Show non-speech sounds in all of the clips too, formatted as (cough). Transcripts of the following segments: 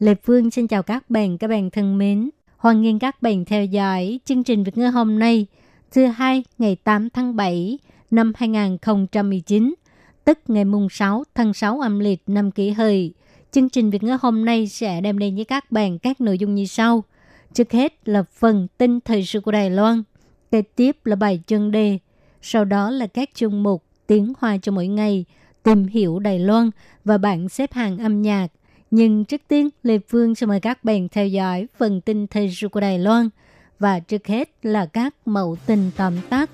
Lê Phương xin chào các bạn, các bạn thân mến. Hoan nghênh các bạn theo dõi chương trình Việt ngữ hôm nay, thứ hai ngày 8 tháng 7 năm 2019, tức ngày mùng 6 tháng 6 âm lịch năm kỷ hợi. Chương trình Việt ngữ hôm nay sẽ đem đến với các bạn các nội dung như sau. Trước hết là phần tin thời sự của Đài Loan, kế tiếp là bài chân đề, sau đó là các chương mục tiếng hoa cho mỗi ngày, tìm hiểu Đài Loan và bảng xếp hạng âm nhạc. Nhưng trước tiên, Lê Phương sẽ mời các bạn theo dõi phần tin thời sự của Đài Loan và trước hết là các mẫu tin tóm tắt.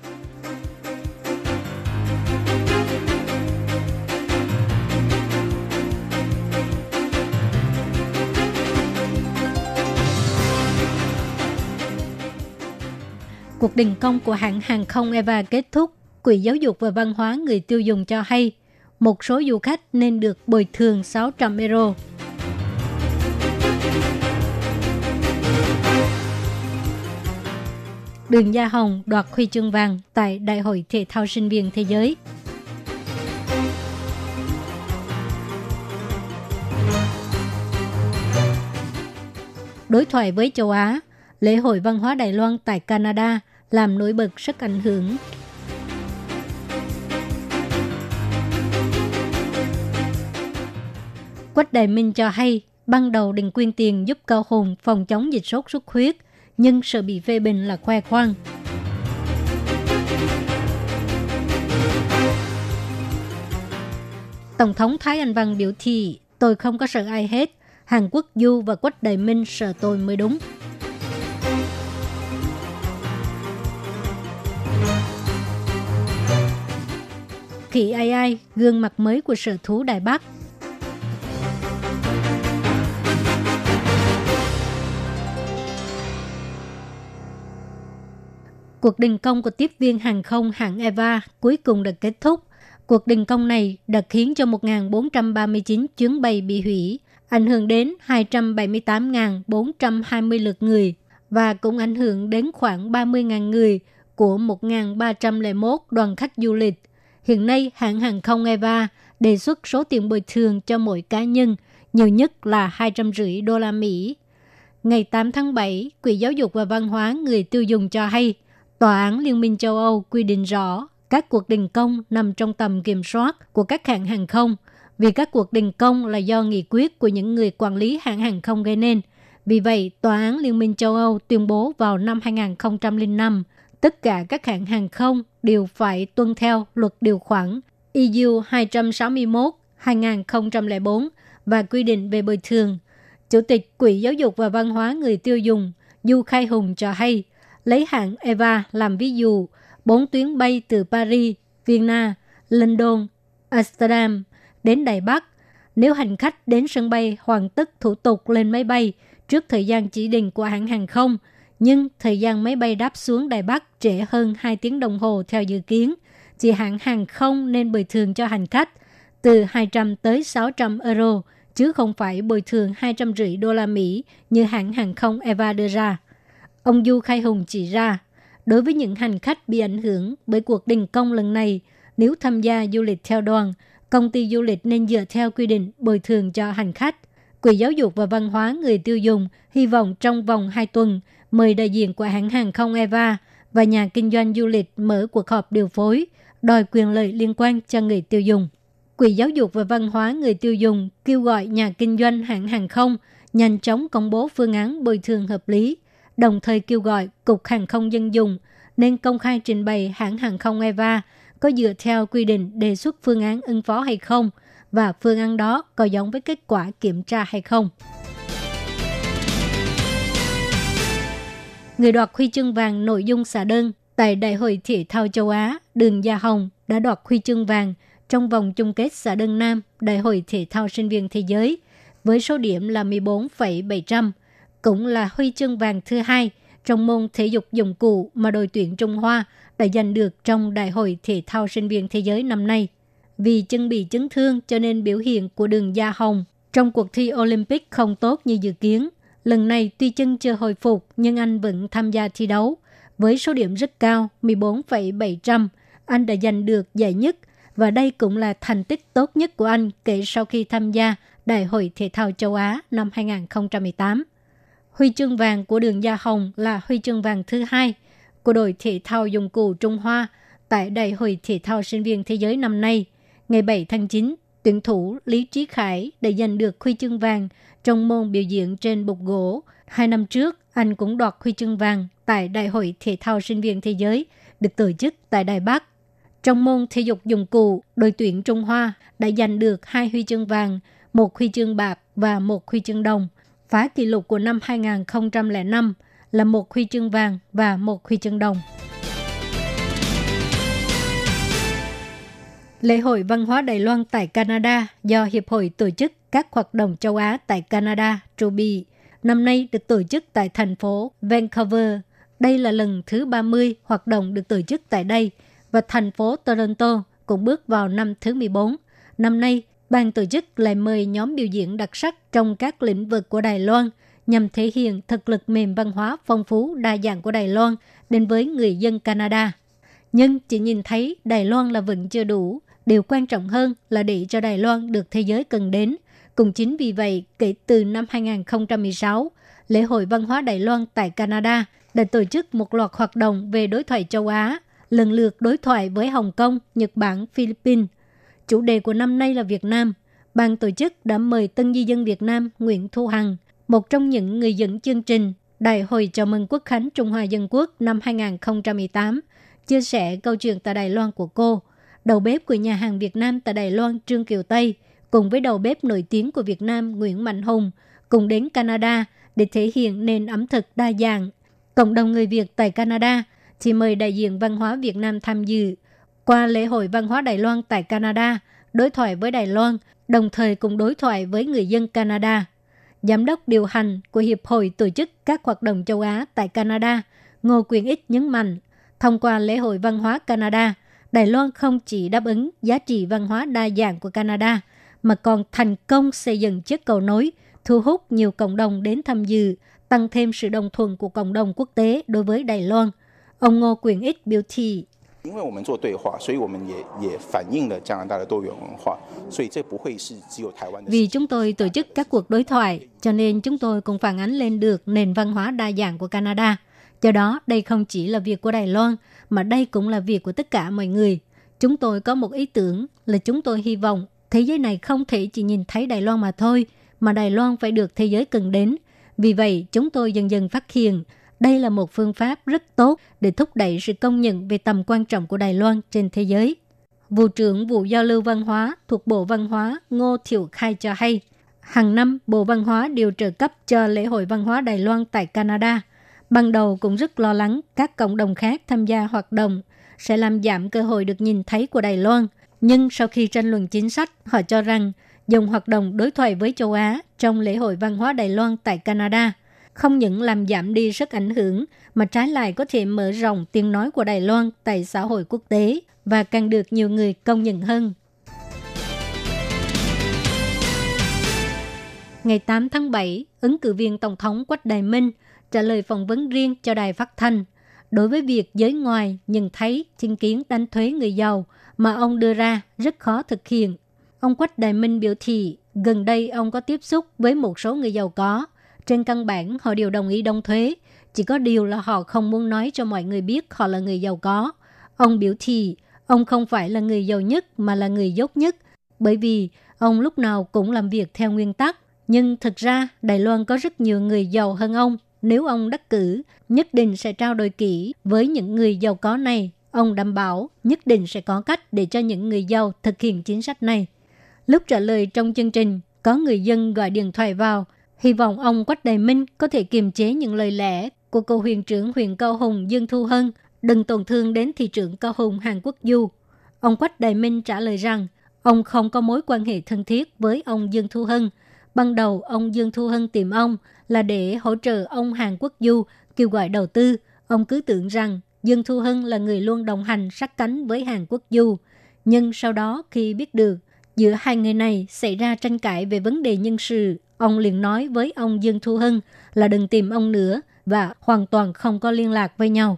Cuộc đình công của hãng hàng không Eva kết thúc. Quỹ Giáo dục và Văn hóa người tiêu dùng cho hay một số du khách nên được bồi thường 600 euro. Đường Gia Hồng đoạt huy chương vàng tại Đại hội Thể thao sinh viên thế giới. Đối thoại với châu Á, lễ hội văn hóa Đài Loan tại Canada làm nổi bật sức ảnh hưởng. Quách Đại Minh cho hay, ban đầu định quyên tiền giúp Cao Hùng phòng chống dịch sốt xuất huyết, nhưng sợ bị phê bình là khoe khoang. Tổng thống Thái Anh Văn biểu thị, tôi không có sợ ai hết. Hàn Quốc Du và Quách Đại Minh sợ tôi mới đúng. Khỉ AI, gương mặt mới của sở thú Đài Bắc. Cuộc đình công của tiếp viên hàng không hãng Eva cuối cùng đã kết thúc. Cuộc đình công này đã khiến cho 1.439 chuyến bay bị hủy, ảnh hưởng đến 278.420 lượt người và cũng ảnh hưởng đến khoảng 30.000 người của 1.301 đoàn khách du lịch. Hiện nay, hãng hàng không Eva đề xuất số tiền bồi thường cho mỗi cá nhân nhiều nhất là 250 đô la Mỹ. Ngày 8 tháng 7, Quỹ Giáo dục và Văn hóa người tiêu dùng cho hay, Tòa án Liên minh châu Âu quy định rõ các cuộc đình công nằm trong tầm kiểm soát của các hãng hàng không vì các cuộc đình công là do nghị quyết của những người quản lý hãng hàng không gây nên. Vì vậy, Tòa án Liên minh châu Âu tuyên bố vào năm 2005, tất cả các hãng hàng không đều phải tuân theo luật điều khoản EU 261-2004 và quy định về bồi thường. Chủ tịch Quỹ Giáo dục và Văn hóa người tiêu dùng Du Khai Hùng cho hay, lấy hãng Eva làm ví dụ, bốn tuyến bay từ Paris, Vienna, London, Amsterdam đến Đài Bắc. Nếu hành khách đến sân bay hoàn tất thủ tục lên máy bay trước thời gian chỉ định của hãng hàng không, nhưng thời gian máy bay đáp xuống Đài Bắc trễ hơn 2 tiếng đồng hồ theo dự kiến, thì hãng hàng không nên bồi thường cho hành khách từ 200 tới 600 euro, chứ không phải bồi thường 250 đô la Mỹ như hãng hàng không Eva đưa ra. Ông Du Khai Hùng chỉ ra, đối với những hành khách bị ảnh hưởng bởi cuộc đình công lần này, nếu tham gia du lịch theo đoàn, công ty du lịch nên dựa theo quy định bồi thường cho hành khách. Quỹ Giáo dục và Văn hóa người tiêu dùng hy vọng trong vòng 2 tuần mời đại diện của hãng hàng không Eva và nhà kinh doanh du lịch mở cuộc họp điều phối, đòi quyền lợi liên quan cho người tiêu dùng. Quỹ Giáo dục và Văn hóa người tiêu dùng kêu gọi nhà kinh doanh hãng hàng không nhanh chóng công bố phương án bồi thường hợp lý, đồng thời kêu gọi Cục Hàng không Dân dụng nên công khai trình bày hãng hàng không Eva có dựa theo quy định đề xuất phương án ứng phó hay không và phương án đó có giống với kết quả kiểm tra hay không. Người đoạt huy chương vàng nội dung xả đơn tại Đại hội Thể thao châu Á, Đường Gia Hồng đã đoạt huy chương vàng trong vòng chung kết xã đơn nam Đại hội Thể thao sinh viên thế giới với số điểm là 14,700, cũng là huy chương vàng thứ hai trong môn thể dục dụng cụ mà đội tuyển Trung Hoa đã giành được trong Đại hội Thể thao sinh viên thế giới năm nay. Vì chân bị chấn thương cho nên biểu hiện của đường Gia Hồng trong cuộc thi Olympic không tốt như dự kiến. Lần này tuy chân chưa hồi phục nhưng anh vẫn tham gia thi đấu. Với số điểm rất cao 14,700, anh đã giành được giải nhất và đây cũng là thành tích tốt nhất của anh kể sau khi tham gia Đại hội Thể thao châu Á năm 2018. Huy chương vàng của đường Gia Hồng là huy chương vàng thứ hai của đội thể thao dụng cụ Trung Hoa tại Đại hội Thể thao sinh viên thế giới năm nay. Ngày 7 tháng 9, tuyển thủ Lý Trí Khải đã giành được huy chương vàng trong môn biểu diễn trên bục gỗ. Hai năm trước, anh cũng đoạt huy chương vàng tại Đại hội Thể thao sinh viên thế giới được tổ chức tại Đài Bắc. Trong môn thể dục dụng cụ, đội tuyển Trung Hoa đã giành được hai huy chương vàng, một huy chương bạc và một huy chương đồng, phá kỷ lục của năm 2005 là một huy chương vàng và một huy chương đồng. Lễ hội văn hóa Đài Loan tại Canada do Hiệp hội tổ chức các hoạt động châu Á tại Canada, Truby, năm nay được tổ chức tại thành phố Vancouver. Đây là lần thứ 30 hoạt động được tổ chức tại đây và thành phố Toronto cũng bước vào năm thứ 14. Năm nay, ban tổ chức lại mời nhóm biểu diễn đặc sắc trong các lĩnh vực của Đài Loan nhằm thể hiện thực lực mềm văn hóa phong phú đa dạng của Đài Loan đến với người dân Canada. Nhưng chỉ nhìn thấy Đài Loan là vẫn chưa đủ, điều quan trọng hơn là để cho Đài Loan được thế giới cần đến. Cùng chính vì vậy, kể từ năm 2016, lễ hội văn hóa Đài Loan tại Canada đã tổ chức một loạt hoạt động về đối thoại châu Á, lần lượt đối thoại với Hồng Kông, Nhật Bản, Philippines. Chủ đề của năm nay là Việt Nam. Ban tổ chức đã mời tân di dân Việt Nam Nguyễn Thu Hằng, một trong những người dẫn chương trình Đại hội chào mừng Quốc khánh Trung Hoa Dân Quốc năm 2018, chia sẻ câu chuyện tại Đài Loan của cô, đầu bếp của nhà hàng Việt Nam tại Đài Loan Trương Kiều Tây, cùng với đầu bếp nổi tiếng của Việt Nam Nguyễn Mạnh Hùng, cùng đến Canada để thể hiện nền ẩm thực đa dạng. Cộng đồng người Việt tại Canada thì mời đại diện văn hóa Việt Nam tham dự. Qua lễ hội văn hóa Đài Loan tại Canada, đối thoại với Đài Loan, đồng thời cùng đối thoại với người dân Canada. Giám đốc điều hành của Hiệp hội tổ chức các hoạt động châu Á tại Canada, Ngô Quyền Ích nhấn mạnh, thông qua lễ hội văn hóa Canada, Đài Loan không chỉ đáp ứng giá trị văn hóa đa dạng của Canada, mà còn thành công xây dựng chiếc cầu nối, thu hút nhiều cộng đồng đến tham dự, tăng thêm sự đồng thuận của cộng đồng quốc tế đối với Đài Loan – Ông Ngô Quyền Ích biểu thị, vì chúng tôi tổ chức các cuộc đối thoại, cho nên chúng tôi cũng phản ánh lên được nền văn hóa đa dạng của Canada. Do đó, đây không chỉ là việc của Đài Loan, mà đây cũng là việc của tất cả mọi người. Chúng tôi có một ý tưởng là chúng tôi hy vọng thế giới này không thể chỉ nhìn thấy Đài Loan mà thôi, mà Đài Loan phải được thế giới cần đến. Vì vậy, chúng tôi dần dần phát hiện đây là một phương pháp rất tốt để thúc đẩy sự công nhận về tầm quan trọng của Đài Loan trên thế giới. Vụ trưởng Vụ Giao lưu Văn hóa thuộc Bộ Văn hóa Ngô Thiệu Khai cho hay, hàng năm Bộ Văn hóa đều trợ cấp cho lễ hội văn hóa Đài Loan tại Canada. Ban đầu cũng rất lo lắng các cộng đồng khác tham gia hoạt động sẽ làm giảm cơ hội được nhìn thấy của Đài Loan. Nhưng sau khi tranh luận chính sách, họ cho rằng dùng hoạt động đối thoại với châu Á trong lễ hội văn hóa Đài Loan tại Canada – không những làm giảm đi sức ảnh hưởng, mà trái lại có thể mở rộng tiếng nói của Đài Loan tại xã hội quốc tế và càng được nhiều người công nhận hơn. Ngày 8 tháng 7, ứng cử viên Tổng thống Quách Đại Minh trả lời phỏng vấn riêng cho đài phát thanh đối với việc giới ngoài nhìn thấy chứng kiến đánh thuế người giàu mà ông đưa ra rất khó thực hiện. Ông Quách Đại Minh biểu thị gần đây ông có tiếp xúc với một số người giàu có trên căn bản, họ đều đồng ý đóng thuế. Chỉ có điều là họ không muốn nói cho mọi người biết họ là người giàu có. Ông biểu thị, ông không phải là người giàu nhất mà là người dốt nhất. Bởi vì ông lúc nào cũng làm việc theo nguyên tắc. Nhưng thực ra, Đài Loan có rất nhiều người giàu hơn ông. Nếu ông đắc cử, nhất định sẽ trao đổi kỹ với những người giàu có này. Ông đảm bảo nhất định sẽ có cách để cho những người giàu thực hiện chính sách này. Lúc trả lời trong chương trình, có người dân gọi điện thoại vào Hy vọng ông Quách Đại Minh có thể kiềm chế những lời lẽ của cựu huyện trưởng huyện Cao Hùng Dương Thu Hân, đừng tổn thương đến thị trưởng Cao Hùng Hàn Quốc Du. Ông Quách Đại Minh trả lời rằng ông không có mối quan hệ thân thiết với ông Dương Thu Hân, Ban đầu ông Dương Thu Hân tìm ông là để hỗ trợ ông Hàn Quốc Du kêu gọi đầu tư. Ông cứ tưởng rằng Dương Thu Hân là người luôn đồng hành sát cánh với Hàn Quốc Du. Nhưng sau đó khi biết được giữa hai người này xảy ra tranh cãi về vấn đề nhân sự, ông liền nói với ông Dương Thu hưng là đừng tìm ông nữa và hoàn toàn không có liên lạc với nhau.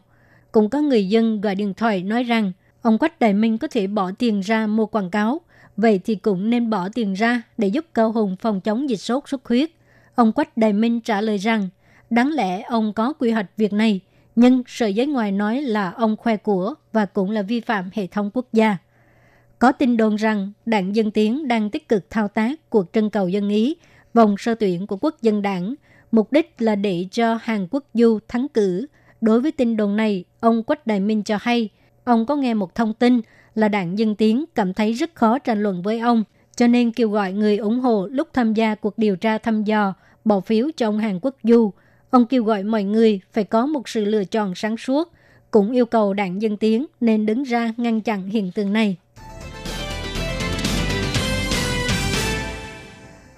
Cũng có người dân gọi điện thoại nói rằng ông Quách Đại Minh có thể bỏ tiền ra mua quảng cáo, vậy thì cũng nên bỏ tiền ra để giúp Cao Hùng phòng chống dịch sốt xuất huyết. Ông Quách Đại Minh trả lời rằng, đáng lẽ ông có quy hoạch việc này, nhưng sở giới ngoài nói là ông khoe của và cũng là vi phạm hệ thống quốc gia. Có tin đồn rằng đảng Dân Tiến đang tích cực thao tác cuộc trưng cầu dân Ý vòng sơ tuyển của quốc dân đảng, mục đích là để cho Hàn Quốc Du thắng cử. Đối với tin đồn này, ông Quách Đại Minh cho hay, ông có nghe một thông tin là đảng Dân Tiến cảm thấy rất khó tranh luận với ông, cho nên kêu gọi người ủng hộ lúc tham gia cuộc điều tra thăm dò, bỏ phiếu cho ông Hàn Quốc Du. Ông kêu gọi mọi người phải có một sự lựa chọn sáng suốt, cũng yêu cầu đảng Dân Tiến nên đứng ra ngăn chặn hiện tượng này.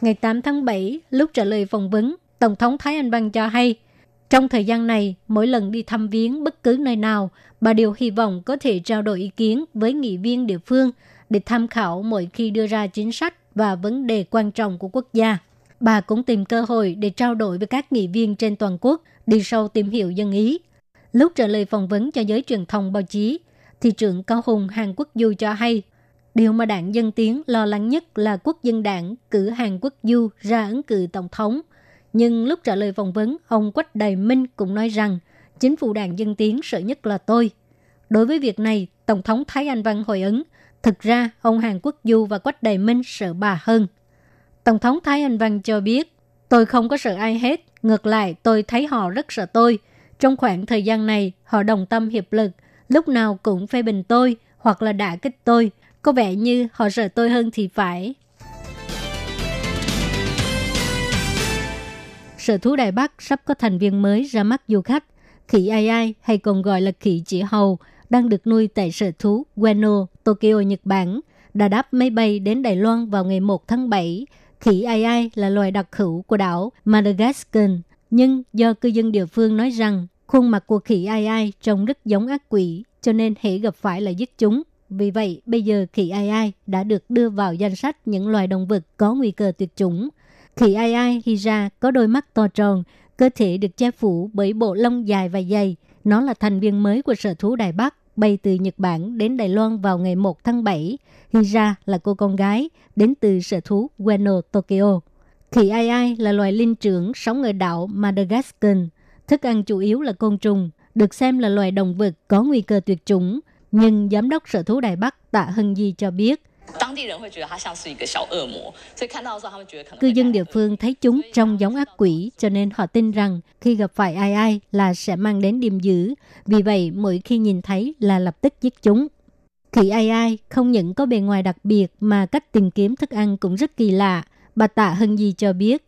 Ngày 8 tháng 7, lúc trả lời phỏng vấn, Tổng thống Thái Anh Văn cho hay, trong thời gian này, mỗi lần đi thăm viếng bất cứ nơi nào, bà đều hy vọng có thể trao đổi ý kiến với nghị viên địa phương để tham khảo mỗi khi đưa ra chính sách và vấn đề quan trọng của quốc gia. Bà cũng tìm cơ hội để trao đổi với các nghị viên trên toàn quốc, đi sâu tìm hiểu dân ý. Lúc trả lời phỏng vấn cho giới truyền thông báo chí, thị trưởng Cao Hùng Hàn Quốc Du cho hay Điều mà đảng Dân Tiến lo lắng nhất là quốc dân đảng cử Hàn Quốc Du ra ứng cử tổng thống. Nhưng lúc trả lời phỏng vấn, ông Quách Đài Minh cũng nói rằng chính phủ đảng Dân Tiến sợ nhất là tôi. Đối với việc này, Tổng thống Thái Anh Văn hồi ứng, thực ra ông Hàn Quốc Du và Quách Đài Minh sợ bà hơn. Tổng thống Thái Anh Văn cho biết, tôi không có sợ ai hết, ngược lại tôi thấy họ rất sợ tôi. Trong khoảng thời gian này, họ đồng tâm hiệp lực, lúc nào cũng phê bình tôi hoặc là đả kích tôi – có vẻ như họ sợ tôi hơn thì phải. Sở thú Đài Bắc sắp có thành viên mới ra mắt du khách. Khỉ ai ai hay còn gọi là khỉ chỉ hầu đang được nuôi tại sở thú Ueno, Tokyo, Nhật Bản, đã đáp máy bay đến Đài Loan vào ngày 1 tháng 7. Khỉ ai ai là loài đặc hữu của đảo Madagascar, nhưng do cư dân địa phương nói rằng khuôn mặt của khỉ ai ai trông rất giống ác quỷ, cho nên hễ gặp phải là giết chúng. Vì vậy, bây giờ khỉ ai ai đã được đưa vào danh sách những loài động vật có nguy cơ tuyệt chủng. Khỉ ai ai khi ra có đôi mắt to tròn, cơ thể được che phủ bởi bộ lông dài và dày. Nó là thành viên mới của sở thú Đài Bắc, bay từ Nhật Bản đến Đài Loan vào ngày 1 tháng 7. Hira là cô con gái, đến từ sở thú Ueno, Tokyo. Khỉ ai ai là loài linh trưởng sống ở đảo Madagascar. Thức ăn chủ yếu là côn trùng, được xem là loài động vật có nguy cơ tuyệt chủng – nhưng giám đốc sở thú Đài Bắc Tạ Hân Di cho biết, Cư dân địa phương thấy chúng trông giống ác quỷ cho nên họ tin rằng khi gặp phải ai ai là sẽ mang đến điềm dữ. Vì vậy, mỗi khi nhìn thấy là lập tức giết chúng. Khỉ ai ai không những có bề ngoài đặc biệt mà cách tìm kiếm thức ăn cũng rất kỳ lạ. Bà Tạ Hân Di cho biết,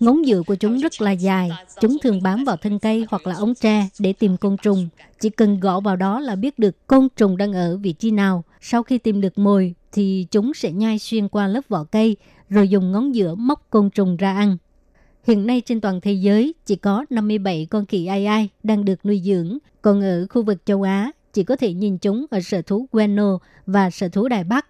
Ngón dựa của chúng rất là dài, chúng thường bám vào thân cây hoặc là ống tre để tìm côn trùng. Chỉ cần gõ vào đó là biết được côn trùng đang ở vị trí nào. Sau khi tìm được mồi thì chúng sẽ nhai xuyên qua lớp vỏ cây rồi dùng ngón giữa móc côn trùng ra ăn. Hiện nay trên toàn thế giới chỉ có 57 con khỉ ai ai đang được nuôi dưỡng, còn ở khu vực châu Á chỉ có thể nhìn chúng ở sở thú Gueno và sở thú Đài Bắc.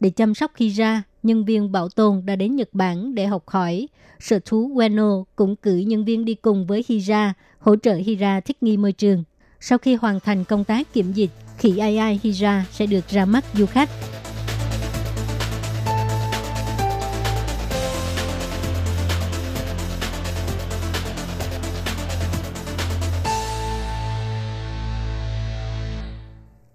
Để chăm sóc khi ra, nhân viên bảo tồn đã đến Nhật Bản để học hỏi. Sở thú Ueno cũng cử nhân viên đi cùng với Hira, hỗ trợ Hira thích nghi môi trường. Sau khi hoàn thành công tác kiểm dịch, khỉ ai ai Hira sẽ được ra mắt du khách.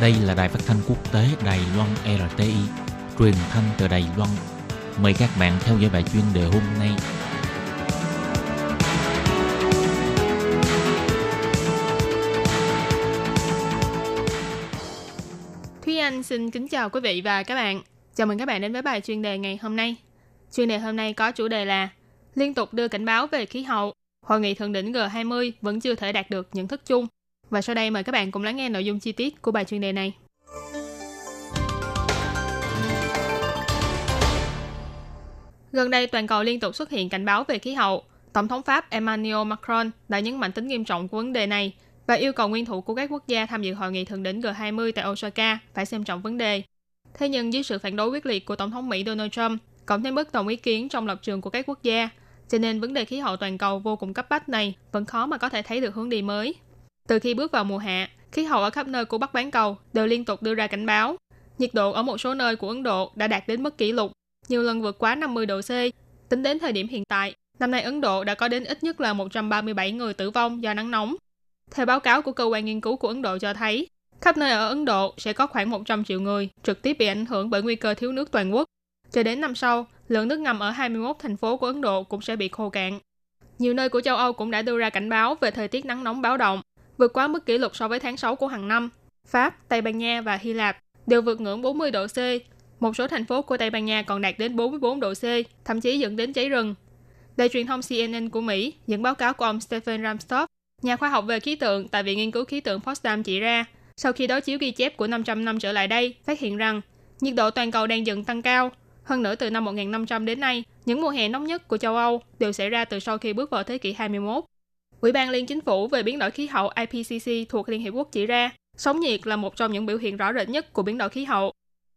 Đây là đài phát thanh quốc tế Đài Loan RTI, truyền thanh từ Đài Loan. Mời các bạn theo dõi bài chuyên đề hôm nay. Thúy Anh xin kính chào quý vị và các bạn. Chào mừng các bạn đến với bài chuyên đề ngày hôm nay. Chuyên đề hôm nay có chủ đề là liên tục đưa cảnh báo về khí hậu. Hội nghị thượng đỉnh G20 vẫn chưa thể đạt được nhận thức chung. Và sau đây mời các bạn cùng lắng nghe nội dung chi tiết của bài chuyên đề này. Gần đây, toàn cầu liên tục xuất hiện cảnh báo về khí hậu. Tổng thống Pháp Emmanuel Macron đã nhấn mạnh tính nghiêm trọng của vấn đề này và yêu cầu nguyên thủ của các quốc gia tham dự hội nghị thượng đỉnh G20 tại Osaka phải xem trọng vấn đề. Thế nhưng dưới sự phản đối quyết liệt của Tổng thống Mỹ Donald Trump, cộng thêm bất đồng ý kiến trong lập trường của các quốc gia, cho nên vấn đề khí hậu toàn cầu vô cùng cấp bách này vẫn khó mà có thể thấy được hướng đi mới. Từ khi bước vào mùa hạ, khí hậu ở khắp nơi của Bắc bán cầu đều liên tục đưa ra cảnh báo. Nhiệt độ ở một số nơi của Ấn Độ đã đạt đến mức kỷ lục, nhiều lần vượt quá 50 độ C. Tính đến thời điểm hiện tại, năm nay Ấn Độ đã có đến ít nhất là 137 người tử vong do nắng nóng. Theo báo cáo của cơ quan nghiên cứu của Ấn Độ cho thấy, khắp nơi ở Ấn Độ sẽ có khoảng 100 triệu người trực tiếp bị ảnh hưởng bởi nguy cơ thiếu nước toàn quốc. Cho đến năm sau, lượng nước ngầm ở 21 thành phố của Ấn Độ cũng sẽ bị khô cạn. Nhiều nơi của châu Âu cũng đã đưa ra cảnh báo về thời tiết nắng nóng báo động, vượt quá mức kỷ lục so với tháng 6 của hàng năm. Pháp, Tây Ban Nha và Hy Lạp đều vượt ngưỡng 40 độ C. Một số thành phố của Tây Ban Nha còn đạt đến 44 độ C, thậm chí dẫn đến cháy rừng. Đài truyền thông CNN của Mỹ dẫn báo cáo của ông Stephen Ramstop, nhà khoa học về khí tượng tại Viện Nghiên cứu Khí tượng Potsdam chỉ ra, sau khi đối chiếu ghi chép của 500 năm trở lại đây, phát hiện rằng nhiệt độ toàn cầu đang dần tăng cao. Hơn nữa từ năm 1500 đến nay, những mùa hè nóng nhất của châu Âu đều xảy ra từ sau khi bước vào thế kỷ 21. Ủy ban Liên Chính phủ về biến đổi khí hậu IPCC thuộc Liên Hiệp Quốc chỉ ra, sóng nhiệt là một trong những biểu hiện rõ rệt nhất của biến đổi khí hậu.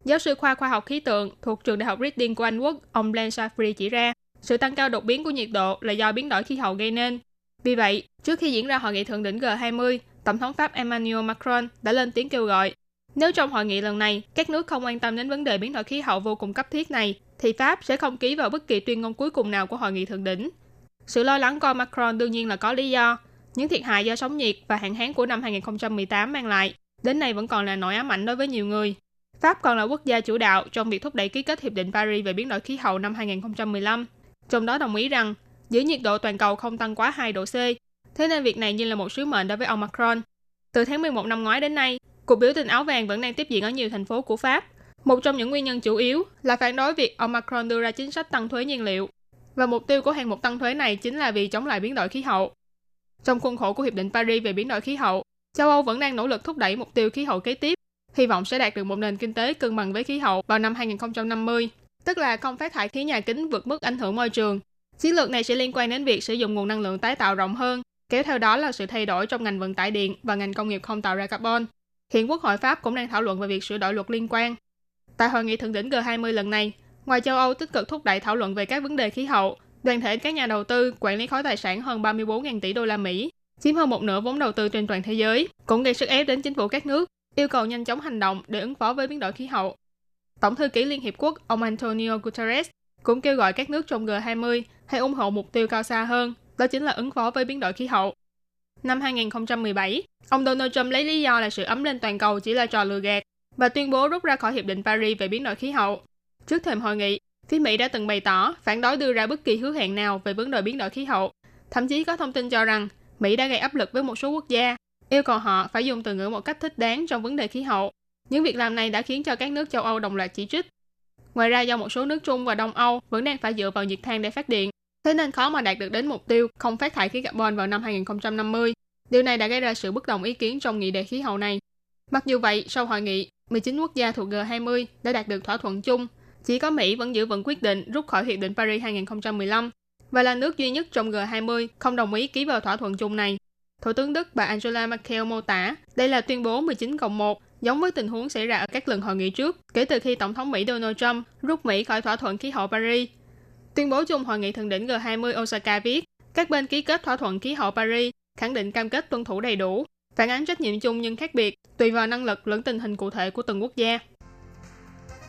Giáo sư khoa khoa học khí tượng thuộc trường đại học Reading của Anh Quốc, ông Glenn Shafri chỉ ra, sự tăng cao đột biến của nhiệt độ là do biến đổi khí hậu gây nên. Vì vậy, trước khi diễn ra hội nghị thượng đỉnh G20, Tổng thống Pháp Emmanuel Macron đã lên tiếng kêu gọi nếu trong hội nghị lần này các nước không quan tâm đến vấn đề biến đổi khí hậu vô cùng cấp thiết này, thì Pháp sẽ không ký vào bất kỳ tuyên ngôn cuối cùng nào của hội nghị thượng đỉnh. Sự lo lắng của Macron đương nhiên là có lý do. Những thiệt hại do sóng nhiệt và hạn hán của năm 2018 mang lại, đến nay vẫn còn là nỗi ám ảnh đối với nhiều người. Pháp còn là quốc gia chủ đạo trong việc thúc đẩy ký kết Hiệp định Paris về biến đổi khí hậu năm 2015, trong đó đồng ý rằng giữ nhiệt độ toàn cầu không tăng quá 2 độ C. Thế nên việc này như là một sứ mệnh đối với ông Macron. Từ tháng 11 năm ngoái đến nay, cuộc biểu tình áo vàng vẫn đang tiếp diễn ở nhiều thành phố của Pháp. Một trong những nguyên nhân chủ yếu là phản đối việc ông Macron đưa ra chính sách tăng thuế nhiên liệu. Và mục tiêu của hàng mục tăng thuế này chính là vì chống lại biến đổi khí hậu. Trong khuôn khổ của Hiệp định Paris về biến đổi khí hậu, châu Âu vẫn đang nỗ lực thúc đẩy mục tiêu khí hậu kế tiếp, hy vọng sẽ đạt được một nền kinh tế cân bằng với khí hậu vào năm 2050, tức là không phát thải khí nhà kính vượt mức ảnh hưởng môi trường. Chiến lược này sẽ liên quan đến việc sử dụng nguồn năng lượng tái tạo rộng hơn, kéo theo đó là sự thay đổi trong ngành vận tải điện và ngành công nghiệp không tạo ra carbon. Hiện Quốc hội Pháp cũng đang thảo luận về việc sửa đổi luật liên quan. Tại hội nghị thượng đỉnh G20 lần này, ngoài châu Âu tích cực thúc đẩy thảo luận về các vấn đề khí hậu, đoàn thể các nhà đầu tư quản lý khối tài sản hơn 34.000 tỷ đô la Mỹ, chiếm hơn một nửa vốn đầu tư trên toàn thế giới, cũng gây sức ép đến chính phủ các nước, yêu cầu nhanh chóng hành động để ứng phó với biến đổi khí hậu. Tổng thư ký Liên Hiệp Quốc ông Antonio Guterres cũng kêu gọi các nước trong G20 hãy ủng hộ mục tiêu cao xa hơn, đó chính là ứng phó với biến đổi khí hậu. Năm 2017, ông Donald Trump lấy lý do là sự ấm lên toàn cầu chỉ là trò lừa gạt và tuyên bố rút ra khỏi Hiệp định Paris về biến đổi khí hậu. Trước thềm hội nghị, phía Mỹ đã từng bày tỏ phản đối đưa ra bất kỳ hứa hẹn nào về vấn đề biến đổi khí hậu. Thậm chí có thông tin cho rằng Mỹ đã gây áp lực với một số quốc gia, yêu cầu họ phải dùng từ ngữ một cách thích đáng trong vấn đề khí hậu. Những việc làm này đã khiến cho các nước châu Âu đồng loạt chỉ trích. Ngoài ra do một số nước Trung và Đông Âu vẫn đang phải dựa vào nhiệt than để phát điện, thế nên khó mà đạt được đến mục tiêu không phát thải khí carbon vào năm 2050. Điều này đã gây ra sự bất đồng ý kiến trong nghị đề khí hậu này. Mặc dù vậy, sau hội nghị, 19 quốc gia thuộc G20 đã đạt được thỏa thuận chung. Chỉ có Mỹ vẫn giữ vững quyết định rút khỏi Hiệp định Paris 2015 và là nước duy nhất trong G20 không đồng ý ký vào thỏa thuận chung này. Thủ tướng Đức bà Angela Merkel mô tả đây là tuyên bố 19 cộng 1, giống với tình huống xảy ra ở các lần hội nghị trước kể từ khi Tổng thống Mỹ Donald Trump rút Mỹ khỏi thỏa thuận khí hậu Paris. Tuyên bố chung hội nghị thượng đỉnh G20 Osaka viết, các bên ký kết thỏa thuận khí hậu Paris khẳng định cam kết tuân thủ đầy đủ, phản ánh trách nhiệm chung nhưng khác biệt, tùy vào năng lực lẫn tình hình cụ thể của từng quốc gia.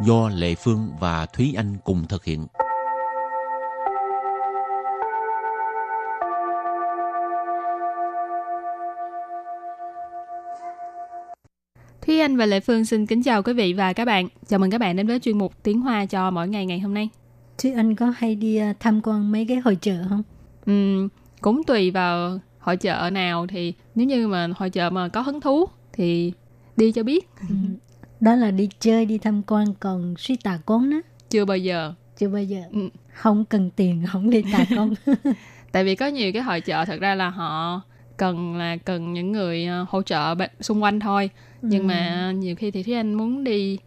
do Lệ Phương và Thúy Anh cùng thực hiện. Thúy Anh và Lệ Phương xin kính chào quý vị và các bạn. Chào mừng các bạn đến với chuyên mục Tiếng Hoa cho mỗi ngày ngày hôm nay. Thúy Anh có hay đi à, tham quan mấy cái hội chợ không? Ừm, cũng tùy vào hội chợ nào thì nếu như mà hội chợ mà có hứng thú thì đi cho biết. Ừ. Đó là đi chơi, đi tham quan, còn suy tà con đó. Chưa bao giờ. Chưa bao giờ. Ừ. Không cần tiền, không đi tà (laughs) con. (laughs) Tại vì có nhiều cái hội chợ thật ra là họ cần là cần những người ờ, hỗ trợ xung quanh thôi. Nhưng Ừ. mà nhiều khi thì Thúy Anh muốn đi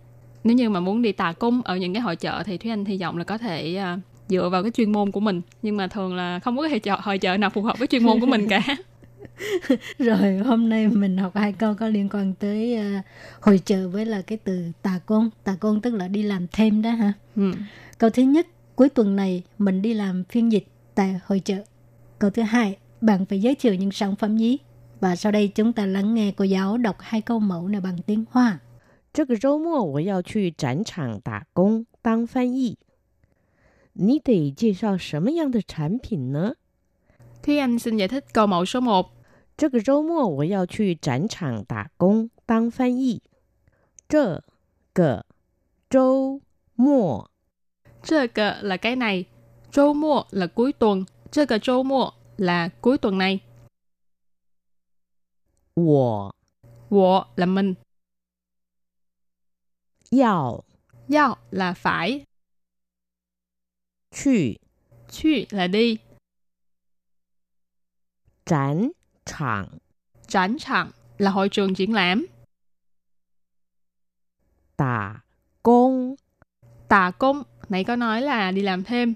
nếu như mà muốn đi tà cung ở những cái hội chợ thì Thúy Anh hy vọng là có thể à, dựa vào cái chuyên môn của mình nhưng mà thường là không có cái hội chợ, hội chợ nào phù hợp với chuyên môn của mình cả (laughs) (laughs) Rồi hôm nay mình học hai câu có liên quan tới à, hội chợ với là cái từ tà con. Tà con tức là đi làm thêm đó hả? ừ. Câu thứ nhất, cuối tuần này mình đi làm phiên dịch tại hội chợ. Câu thứ hai, bạn phải giới thiệu những sản phẩm gì? Và sau đây chúng ta lắng nghe cô giáo đọc hai câu mẫu này bằng tiếng Hoa. 这个周末我要去展场打工当翻译。你得介绍什么样的产品呢？ Thúy Anh xin giải thích câu mẫu số 1这个周末我要去展场打工当翻译。这个周末 这个 là cái này周末 là cuối tuần 这个周末 là cuối tuần này 我 Wo là mình 要 Yao là phải 去 Chu là đi 展场 展场 là hội trường triển lãm 打工 Tà công Nãy có nói là đi làm thêm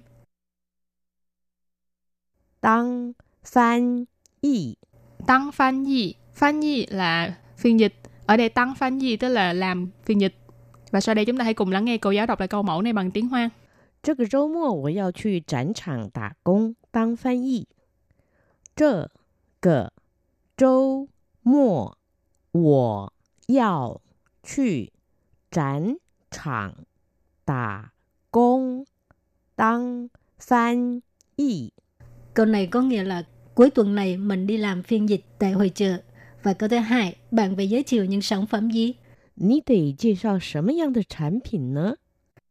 当翻译。 Tăng phan yi Phan yi là phiên dịch Ở đây tăng phan yi tức là làm phiên dịch Và sau đây chúng ta hãy cùng lắng nghe cô giáo đọc lại câu mẫu này bằng tiếng Hoa 这个周末我要去展场打工当翻译。这 个周末我要去展场打工当翻译。 Câu này có nghĩa là cuối tuần này mình đi làm phiên dịch tại hội chợ. Và câu thứ hai, bạn phải giới thiệu những sản phẩm gì? 你得介绍什么样的产品呢？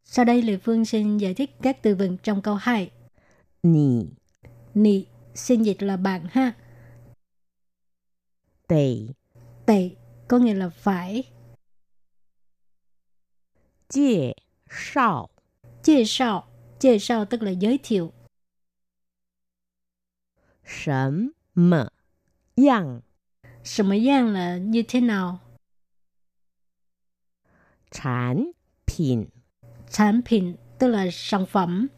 Sau đây Lê Phương xin giải thích các từ vựng trong câu 2. 你 Nị, xin dịch là bạn ha. 得 Tệ, có nghĩa là phải. 介绍 Chia sao, chia sao tức là giới thiệu. 什么样 什么样 là như thế nào? 产品 Sản品tức là sản phẩm.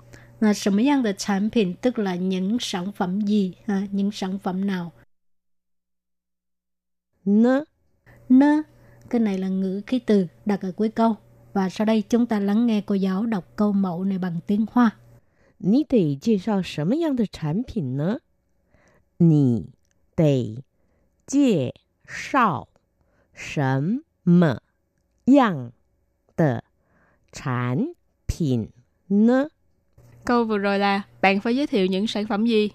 Là 什么样的产品 tức là những sản phẩm gì, ha? những sản phẩm nào. 呢？ Nơ, cái này là ngữ khí từ đặt ở cuối câu. Và sau đây chúng ta lắng nghe cô giáo đọc câu mẫu này bằng tiếng Hoa. 你得介绍什么样的产品呢？你得介绍什么样的产品呢？ Câu vừa rồi là bạn phải giới thiệu những sản phẩm gì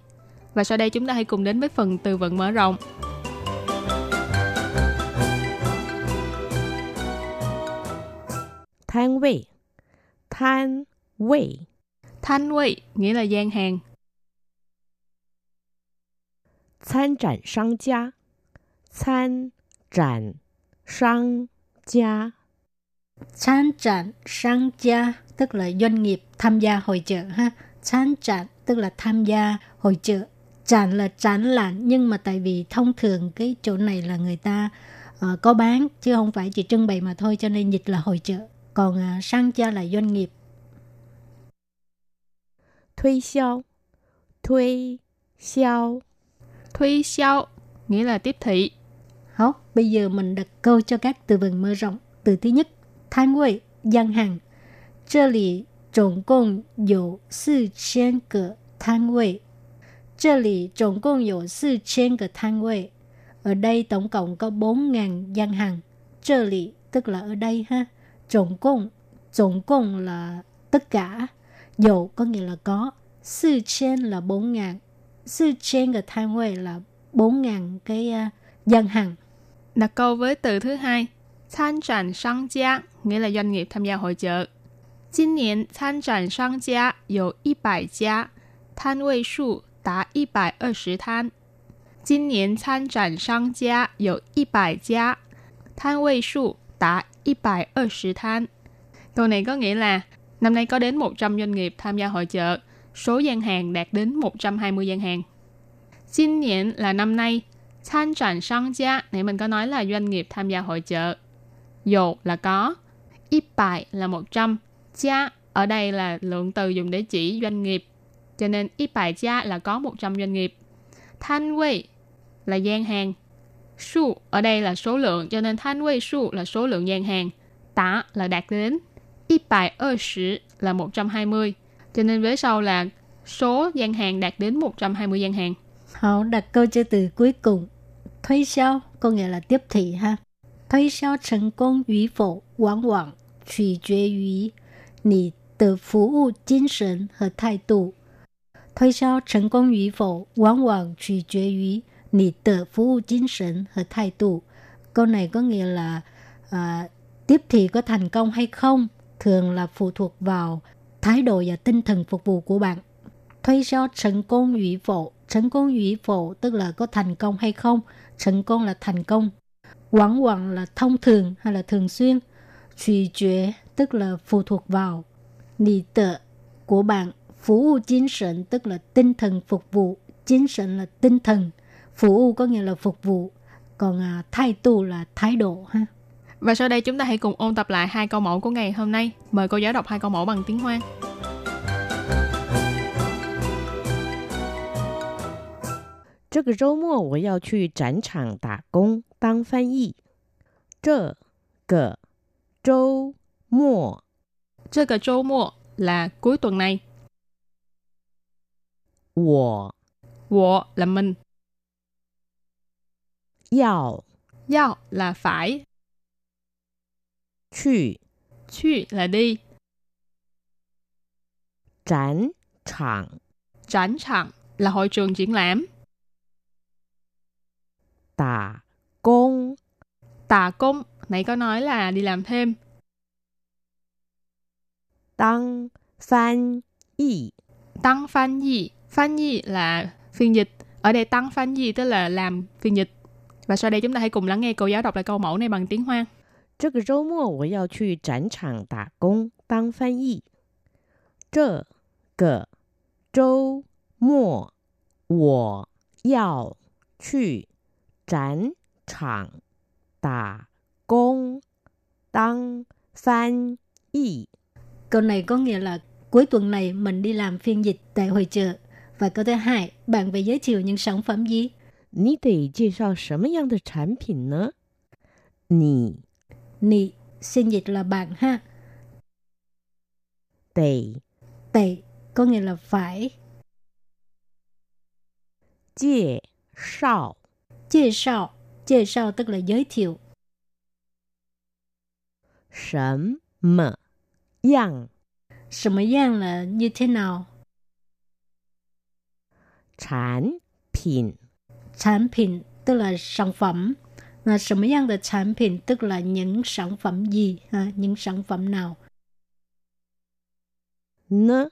Và sau đây chúng ta hãy cùng đến với phần từ vựng mở rộng 摊位，摊位， Thanh vị nghĩa là gian hàng 参展商家，参展商家， Chan trạn sang gia tức là doanh nghiệp tham gia hội chợ ha. Chan trạn tức là tham gia hội chợ. Trạn là trán lạn nhưng mà tại vì thông thường cái chỗ này là người ta ờ, có bán chứ không phải chỉ trưng bày mà thôi cho nên dịch là hội chợ. Còn uh, sang gia là doanh nghiệp. 推销，推销， Thuy xiao nghĩa là tiếp thị Hảo, bây giờ mình đặt câu cho các từ vựng mở rộng. Từ thứ nhất,摊位 gian hàng. 这里总共有四千个摊位。这里总共有四千个摊位。 Ở đây tổng cộng có 4.000 gian hàng. Trơ lì tức là ở đây ha. Tổng cộng, tổng cộng là tất cả. Dầu có nghĩa là có. Sư trên là 4.000. Sư trên cái thanh huệ là 4.000 cái uh, gian hàng. Đặt câu với từ thứ hai. Tham triển商家 nghĩa là doanh nghiệp tham gia hội chợ. 今年参展商家有一百家，摊位数达一百二十摊。今年参展商家有一百家，摊位数达 120 thanh Câu này có nghĩa là năm nay có đến 100 doanh nghiệp tham gia hội chợ, số gian hàng đạt đến 120 gian hàng. Xin nhện là năm nay, Thanh tràn sang gia, nãy mình có nói là doanh nghiệp tham gia hội chợ. Dồ là có, ít bài là 100, gia ở đây là lượng từ dùng để chỉ doanh nghiệp. Cho nên ít bài gia là có 100 doanh nghiệp. Thanh quê là gian hàng, Su ở đây là số lượng, cho nên thanh quay su là số lượng gian hàng. Tả là đạt đến. Ít bài 20 là 120. Cho nên với sau là số gian hàng đạt đến 120 gian hàng. Họ đặt câu cho từ cuối cùng. Thuế sao có nghĩa là tiếp thị ha. Thuế sao thành công 与否往往取决于你的服务精神和态度。推销成功与否，往往取决于 你的服务精神和态度. Câu này có nghĩa là à, tiếp thị có thành công hay không thường là phụ thuộc vào thái độ và tinh thần phục vụ của bạn. Thuế销成功与否，成功与否 tức là có thành công hay không, thành công là thành công. Quảng quảng là thông thường hay là thường xuyên. Truy quyết tức là phụ thuộc vào. Nì tờ của bạn, phục vụ精神tức là tinh thần phục vụ,精神là tinh thần, phục vụ có nghĩa là phục vụ, còn à, thái độ là thái độ ha. Và sau đây chúng ta hãy cùng ôn tập lại hai câu mẫu của ngày hôm nay. Mời cô giáo đọc hai câu mẫu bằng tiếng Hoa. 这个周末我要去展场打工当翻译。这个周末，这个周末 là cuối tuần này. 我我 là mình. Yào. Yào là phải. Chù. Chù là đi. Trán trạng. Trán trạng là hội trường triển lãm. Tà công. Tà công, nãy có nói là đi làm thêm. Tăng phan y. Tăng phan y. Phan y là phiên dịch. Ở đây tăng phan y tức là làm phiên dịch. Và sau đây chúng ta hãy cùng lắng nghe cô giáo đọc lại câu mẫu này bằng tiếng Hoa. 这个周末我要去展场打工当翻译。这个周末我要去展场打工当翻译。 Câu này có nghĩa là cuối tuần này mình đi làm phiên dịch tại hội chợ. Và câu thứ hai, bạn phải giới thiệu những sản phẩm gì? 你得介绍什么样的产品呢？你 Nì, xin dịch là bạn ha. 得 Tệ có nghĩa là phải. 介绍 Chia sao, chia sao tức là giới thiệu. 什么样 什么样là như thế nào? 产品 Sản品tức là sản phẩm. Và 什么样的产品 tức là những sản phẩm gì, ha? những sản phẩm nào. 呢？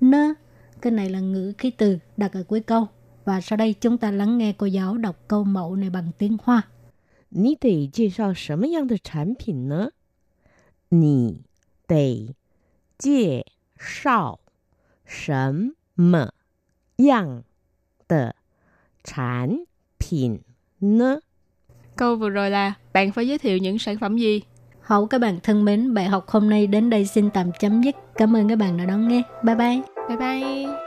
Nơ, cái này là ngữ khí từ đặt ở cuối câu. Và sau đây chúng ta lắng nghe cô giáo đọc câu mẫu này bằng tiếng Hoa. 你得介绍什么样的产品呢？你得介绍什么样的 sản 品呢? Câu vừa rồi là bạn phải giới thiệu những sản phẩm gì? Hậu các bạn thân mến, bài học hôm nay đến đây xin tạm chấm dứt. Cảm ơn các bạn đã đón nghe. Bye bye. Bye bye.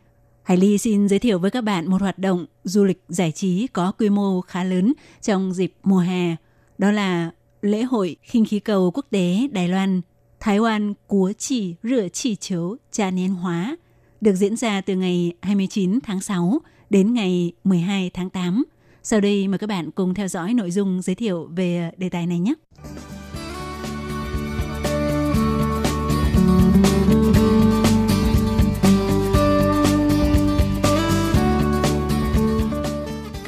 Hải Ly xin giới thiệu với các bạn một hoạt động du lịch giải trí có quy mô khá lớn trong dịp mùa hè. Đó là lễ hội khinh khí cầu quốc tế Đài Loan, Thái Quan Cúa Chỉ Rửa Chỉ Chiếu Trà Niên Hóa, được diễn ra từ ngày 29 tháng 6 đến ngày 12 tháng 8 sau đây mời các bạn cùng theo dõi nội dung giới thiệu về đề tài này nhé.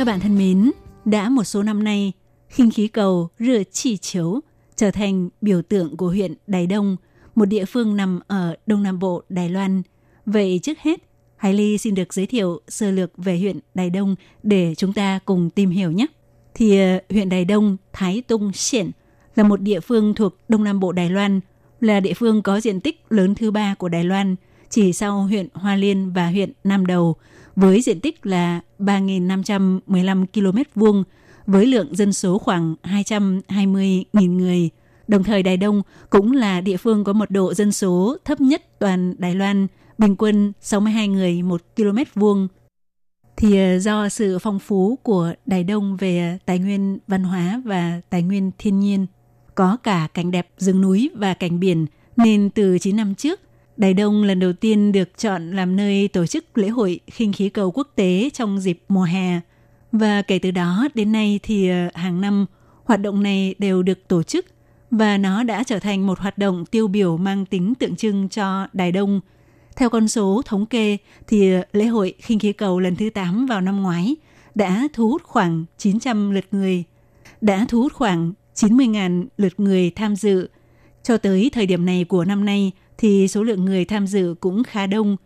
Các bạn thân mến, đã một số năm nay, khinh khí cầu rửa chỉ chiếu trở thành biểu tượng của huyện Đài Đông, một địa phương nằm ở Đông Nam Bộ Đài Loan. Vậy trước hết, Hải Ly xin được giới thiệu sơ lược về huyện Đài Đông để chúng ta cùng tìm hiểu nhé. Thì ờ, huyện Đài Đông, Thái Tung Xiển là một địa phương thuộc Đông Nam Bộ Đài Loan, là địa phương có diện tích lớn thứ ba của Đài Loan, chỉ sau huyện Hoa Liên và huyện Nam Đầu, với diện tích là 3.515 km vuông, với lượng dân số khoảng 220.000 người. Đồng thời Đài Đông cũng là địa phương có mật độ dân số thấp nhất toàn Đài Loan – bình quân 62 người một km vuông. Thì ờ, do sự phong phú của Đài Đông về tài nguyên văn hóa và tài nguyên thiên nhiên, có cả cảnh đẹp rừng núi và cảnh biển, nên từ 9 năm trước, Đài Đông lần đầu tiên được chọn làm nơi tổ chức lễ hội khinh khí cầu quốc tế trong dịp mùa hè. Và kể từ đó đến nay thì ờ, hàng năm hoạt động này đều được tổ chức và nó đã trở thành một hoạt động tiêu biểu mang tính tượng trưng cho Đài Đông – theo con số thống kê, thì ờ, lễ hội khinh khí cầu lần thứ 8 vào năm ngoái đã thu hút khoảng 900 lượt người, đã thu hút khoảng 90.000 lượt người tham dự. Cho tới thời điểm này của năm nay thì số lượng người tham dự cũng khá đông.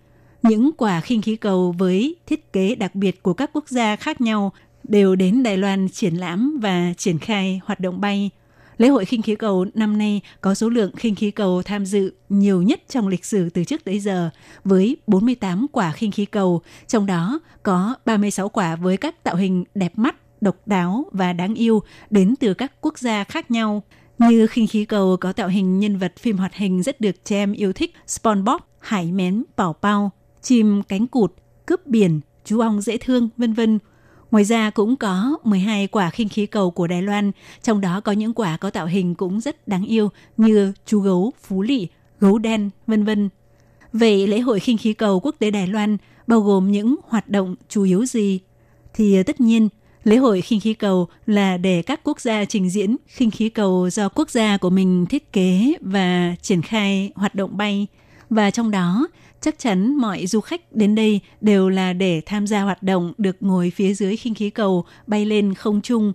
Những quả khinh khí cầu với thiết kế đặc biệt của các quốc gia khác nhau đều đến Đài Loan triển lãm và triển khai hoạt động bay – Lễ hội khinh khí cầu năm nay có số lượng khinh khí cầu tham dự nhiều nhất trong lịch sử từ trước tới giờ, với 48 quả khinh khí cầu, trong đó có 36 quả với các tạo hình đẹp mắt, độc đáo và đáng yêu đến từ các quốc gia khác nhau. Như khinh khí cầu có tạo hình nhân vật phim hoạt hình rất được trẻ em yêu thích SpongeBob, Hải Mén, Bảo Bao, chim cánh cụt, cướp biển, chú ong dễ thương, vân vân Ngoài ra cũng có 12 quả khinh khí cầu của Đài Loan, trong đó có những quả có tạo hình cũng rất đáng yêu như chú gấu, phú lị, gấu đen, vân vân. Vậy lễ hội khinh khí cầu quốc tế Đài Loan bao gồm những hoạt động chủ yếu gì? Thì ờ, tất nhiên, lễ hội khinh khí cầu là để các quốc gia trình diễn khinh khí cầu do quốc gia của mình thiết kế và triển khai hoạt động bay. Và trong đó, chắc chắn mọi du khách đến đây đều là để tham gia hoạt động được ngồi phía dưới khinh khí cầu bay lên không trung.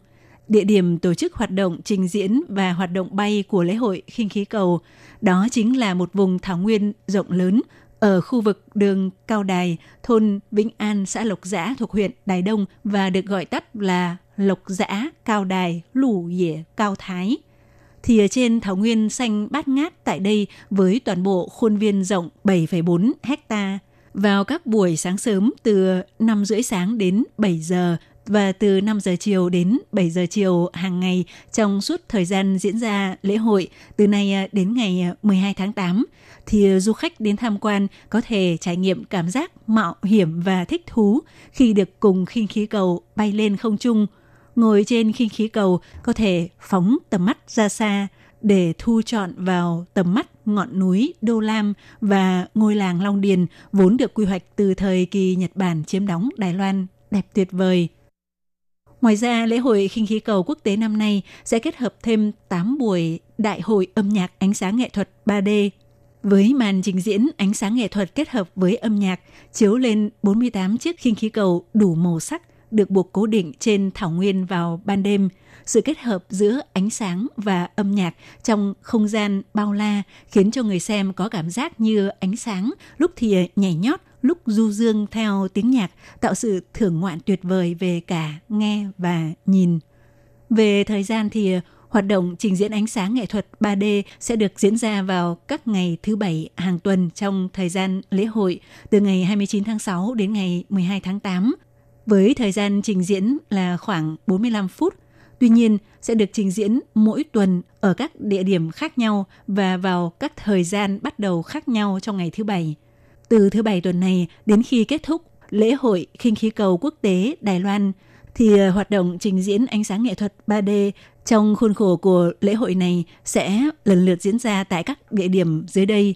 Địa điểm tổ chức hoạt động trình diễn và hoạt động bay của lễ hội khinh khí cầu đó chính là một vùng thảo nguyên rộng lớn ở khu vực đường Cao Đài, thôn Vĩnh An, xã Lộc Giã thuộc huyện Đài Đông và được gọi tắt là Lộc Giã, Cao Đài, Lũ Dĩa, Cao Thái – thì ở trên thảo nguyên xanh bát ngát tại đây với toàn bộ khuôn viên rộng 7,4 hecta. Vào các buổi sáng sớm từ 5 rưỡi sáng đến 7 giờ và từ 5 giờ chiều đến 7 giờ chiều hàng ngày trong suốt thời gian diễn ra lễ hội từ nay à, đến ngày à, 12 tháng 8 thì du khách đến tham quan có thể trải nghiệm cảm giác mạo hiểm và thích thú khi được cùng khinh khí cầu bay lên không trung – ngồi trên khinh khí cầu có thể phóng tầm mắt ra xa để thu trọn vào tầm mắt ngọn núi Đô Lam và ngôi làng Long Điền vốn được quy hoạch từ thời kỳ Nhật Bản chiếm đóng Đài Loan. Đẹp tuyệt vời. Ngoài ra, lễ hội khinh khí cầu quốc tế năm nay sẽ kết hợp thêm 8 buổi đại hội âm nhạc ánh sáng nghệ thuật 3D với màn trình diễn ánh sáng nghệ thuật kết hợp với âm nhạc chiếu lên 48 chiếc khinh khí cầu đủ màu sắc được buộc cố định trên thảo nguyên vào ban đêm. Sự kết hợp giữa ánh sáng và âm nhạc trong không gian bao la khiến cho người xem có cảm giác như ánh sáng lúc thì nhảy nhót, lúc du dương theo tiếng nhạc, tạo sự thưởng ngoạn tuyệt vời về cả nghe và nhìn. Về thời gian thì Hoạt động trình diễn ánh sáng nghệ thuật 3D sẽ được diễn ra vào các ngày thứ bảy hàng tuần trong thời gian lễ hội từ ngày 29 tháng 6 đến ngày 12 tháng 8 với thời gian trình diễn là khoảng 45 phút. Tuy nhiên, sẽ được trình diễn mỗi tuần ở các địa điểm khác nhau và vào các thời gian bắt đầu khác nhau trong ngày thứ bảy. Từ thứ bảy tuần này đến khi kết thúc lễ hội khinh khí cầu quốc tế Đài Loan thì hoạt động trình diễn ánh sáng nghệ thuật 3D trong khuôn khổ của lễ hội này sẽ lần lượt diễn ra tại các địa điểm dưới đây.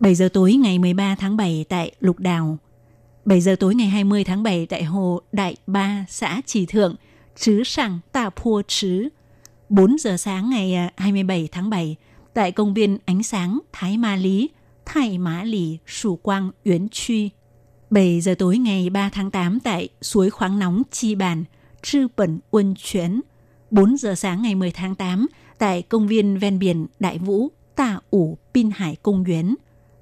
7 giờ tối ngày 13 tháng 7 tại Lục Đào, 7 giờ tối ngày 20 tháng 7 tại Hồ Đại Ba, xã Trì Thượng, Trứ Sàng Tà Pua Trứ, 4 giờ sáng ngày à, 27 tháng 7 tại công viên ánh sáng Thái Ma Lý, Thái Mã Lì, Sủ Quang, Yến Truy. 7 giờ tối ngày 3 tháng 8 tại suối khoáng nóng Chi Bàn, Trư Bẩn Uân Chuyến. 4 giờ sáng ngày 10 tháng 8 tại công viên ven biển Đại Vũ, Tà Ủ, Pin Hải Công Nguyễn.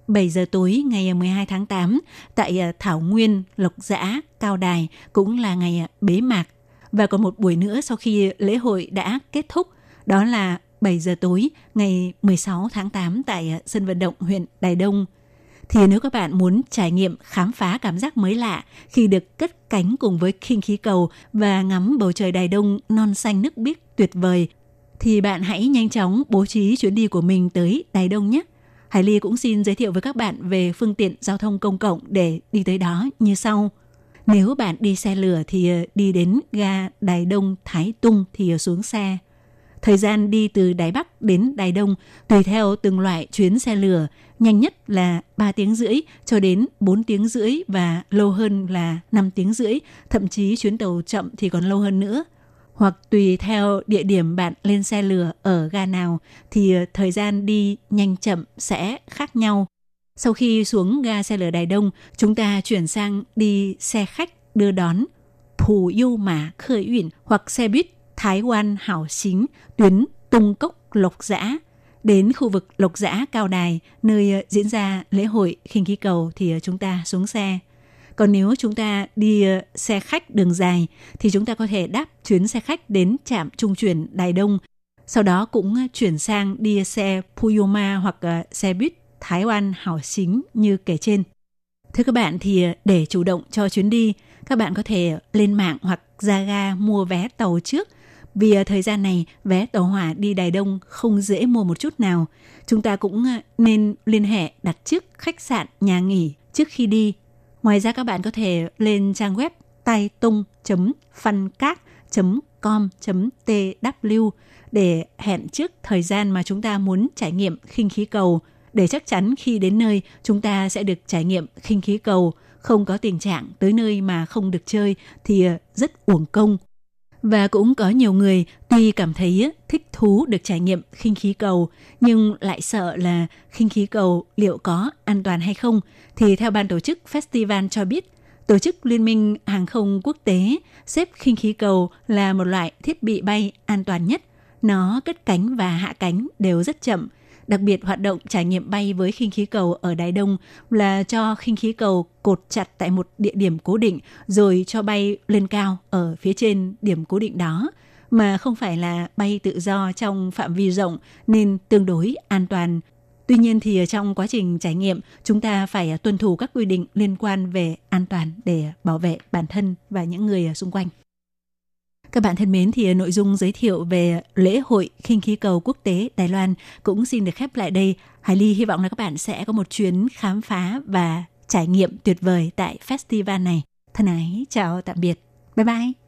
7 giờ tối ngày 12 tháng 8 tại à, Thảo Nguyên, Lộc Giã, Cao Đài cũng là ngày à, bế mạc. Và còn một buổi nữa sau khi lễ hội đã kết thúc, đó là 7 giờ tối ngày 16 tháng 8 tại à, sân vận động huyện Đài Đông – thì nếu các bạn muốn trải nghiệm khám phá cảm giác mới lạ khi được cất cánh cùng với khinh khí cầu và ngắm bầu trời Đài Đông non xanh nước biếc tuyệt vời, thì bạn hãy nhanh chóng bố trí chuyến đi của mình tới Đài Đông nhé. Hải Ly cũng xin giới thiệu với các bạn về phương tiện giao thông công cộng để đi tới đó như sau. Nếu bạn đi xe lửa thì ờ, đi đến ga Đài Đông Thái Tung thì ờ, xuống xe. Thời gian đi từ Đài Bắc đến Đài Đông tùy theo từng loại chuyến xe lửa, nhanh nhất là 3 tiếng rưỡi cho đến 4 tiếng rưỡi và lâu hơn là 5 tiếng rưỡi, thậm chí chuyến tàu chậm thì còn lâu hơn nữa. Hoặc tùy theo địa điểm bạn lên xe lửa ở ga nào thì ờ, thời gian đi nhanh chậm sẽ khác nhau. Sau khi xuống ga xe lửa Đài Đông, chúng ta chuyển sang đi xe khách đưa đón Phù Yêu Mã Khởi Uyển hoặc xe buýt Thái Quan Hảo Xính, tuyến Tung Cốc Lộc Giã. Đến khu vực Lộc Giã Cao Đài, nơi ờ, diễn ra lễ hội khinh khí cầu thì ờ, chúng ta xuống xe. Còn nếu chúng ta đi ờ, xe khách đường dài thì chúng ta có thể đáp chuyến xe khách đến trạm trung chuyển Đài Đông. Sau đó cũng chuyển sang đi xe Puyoma hoặc xe buýt Thái Oan Hảo Xính như kể trên. Thưa các bạn thì để chủ động cho chuyến đi, các bạn có thể lên mạng hoặc ra ga mua vé tàu trước vì à, thời gian này vé tàu hỏa đi Đài Đông không dễ mua một chút nào. Chúng ta cũng à, nên liên hệ đặt trước khách sạn, nhà nghỉ trước khi đi. Ngoài ra các bạn có thể lên trang web tai tung.funcat.com.tw để hẹn trước thời gian mà chúng ta muốn trải nghiệm khinh khí cầu để chắc chắn khi đến nơi chúng ta sẽ được trải nghiệm khinh khí cầu không có tình trạng tới nơi mà không được chơi thì à, rất uổng công và cũng có nhiều người tuy cảm thấy thích thú được trải nghiệm khinh khí cầu, nhưng lại sợ là khinh khí cầu liệu có an toàn hay không thì theo ban tổ chức festival cho biết, tổ chức liên minh hàng không quốc tế xếp khinh khí cầu là một loại thiết bị bay an toàn nhất. Nó cất cánh và hạ cánh đều rất chậm Đặc biệt hoạt động trải nghiệm bay với khinh khí cầu ở Đài Đông là cho khinh khí cầu cột chặt tại một địa điểm cố định rồi cho bay lên cao ở phía trên điểm cố định đó mà không phải là bay tự do trong phạm vi rộng nên tương đối an toàn. Tuy nhiên thì trong quá trình trải nghiệm, chúng ta phải tuân thủ các quy định liên quan về an toàn để bảo vệ bản thân và những người xung quanh. Các bạn thân mến thì ờ, nội dung giới thiệu về lễ hội khinh khí cầu quốc tế Đài Loan cũng xin được khép lại đây. Hải Ly hy vọng là các bạn sẽ có một chuyến khám phá và trải nghiệm tuyệt vời tại festival này. Thân ái, chào tạm biệt. Bye bye.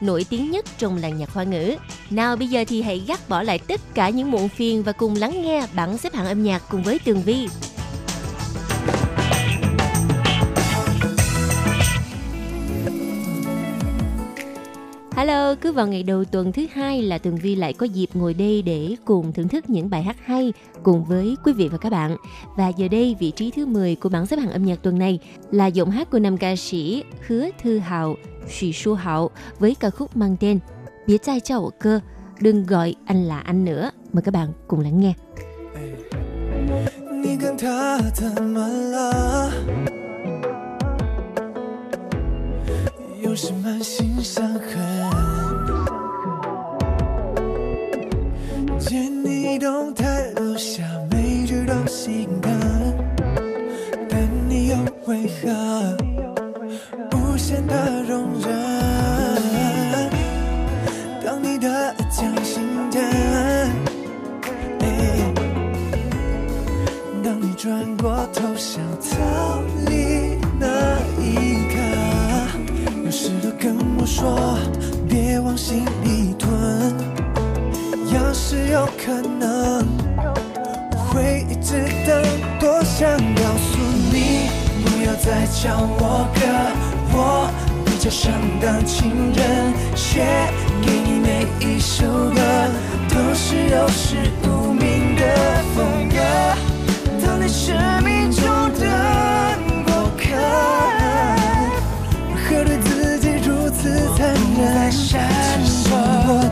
nổi tiếng nhất trong làng nhạc hoa ngữ. Nào bây giờ thì hãy gác bỏ lại tất cả những muộn phiền và cùng lắng nghe bảng xếp hạng âm nhạc cùng với Tường Vi. Hello, cứ vào ngày đầu tuần thứ hai là Tường Vi lại có dịp ngồi đây để cùng thưởng thức những bài hát hay cùng với quý vị và các bạn. Và giờ đây vị trí thứ 10 của bảng xếp hạng âm nhạc tuần này là giọng hát của nam ca sĩ Hứa Thư Hào, Xì Su Hạo với ca khúc mang tên Biết trai cho我 cơ, đừng gọi anh là anh nữa. Mời các bạn cùng lắng nghe. 你跟他怎么了？有什么心伤痕？见你动态留下每句都心疼，但你又为何 限的容忍？当你的将心灯。哎当你转过头想逃离那一刻，有事都跟我说，别往心里吞。要是有可能，我会一直等。多想告诉你，不要再叫我哥，我比较想当情人，写给你每一首歌，都是有始无名的风格。当你生命中的过客，为何对自己如此残忍？其实我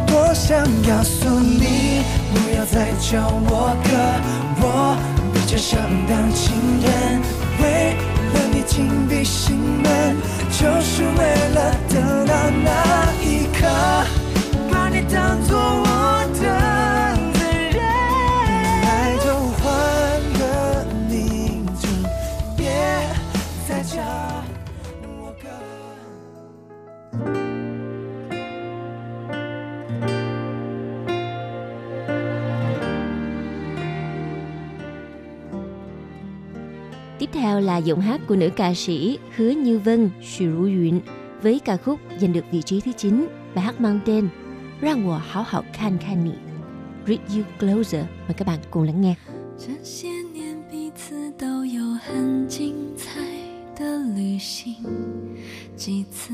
多想告诉你，不要再叫我哥，我比较想当情人，为了你紧闭心门，就是为了等到那一刻，把你当作我的 Tiếp theo là giọng hát của nữ ca sĩ Hứa Như Vân, Xu Rú Yuen với ca khúc giành được vị trí thứ 9, bài hát mang tên Rang wo hảo hảo kan kan ni, Read You Closer. Mời các bạn cùng lắng nghe. 这些年彼此都有很精彩的旅行，几次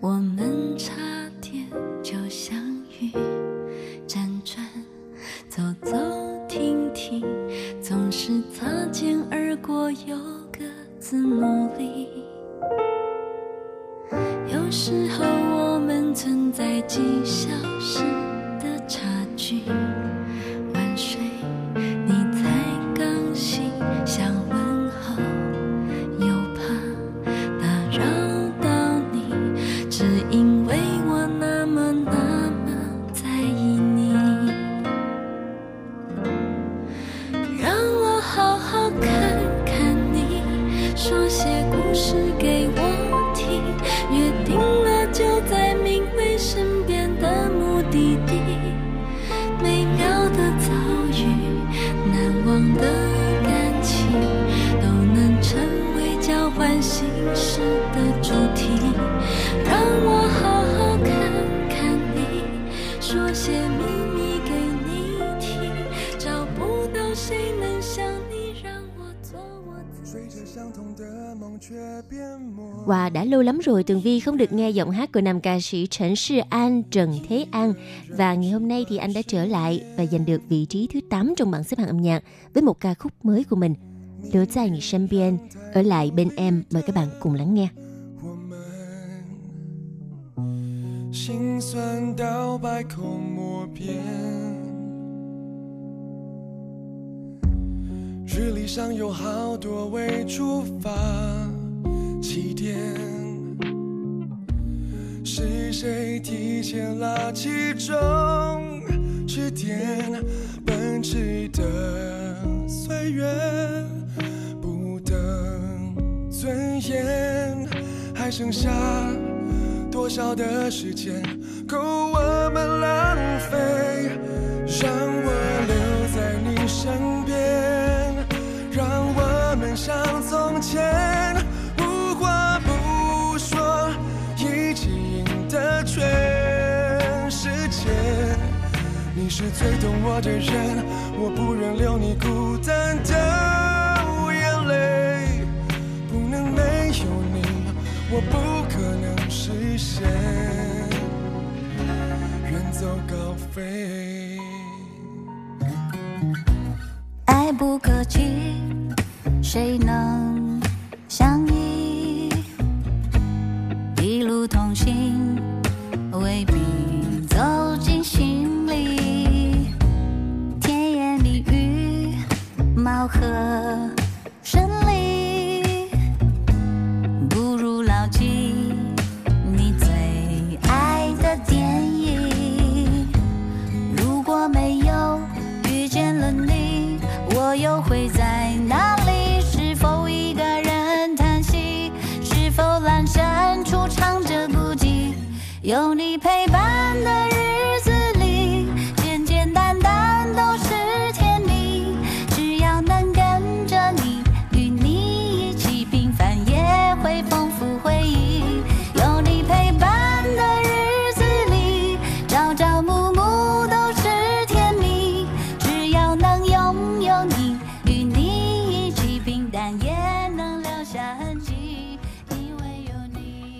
我们 rồi Tường Vi không được nghe giọng hát của nam ca sĩ Trần Sư An, Trần Thế An. Và ngày hôm nay thì anh đã trở lại và giành được vị trí thứ 8 trong bảng xếp hạng âm nhạc với một ca khúc mới của mình.留在你身边, ở lại bên em. Mời các bạn cùng lắng nghe. 我们心酸到百口莫辩，日历上有好多未出发起点， 是谁提前拉起钟，句点，奔驰的岁月不等尊严，还剩下多少的时间够我们浪费？让我留在你身边，让我们像从前，是最懂我的人，我不忍留你孤单的眼泪。不能没有你，我不可能实现远走高飞。爱不可及，谁能相依？一路同行，貌合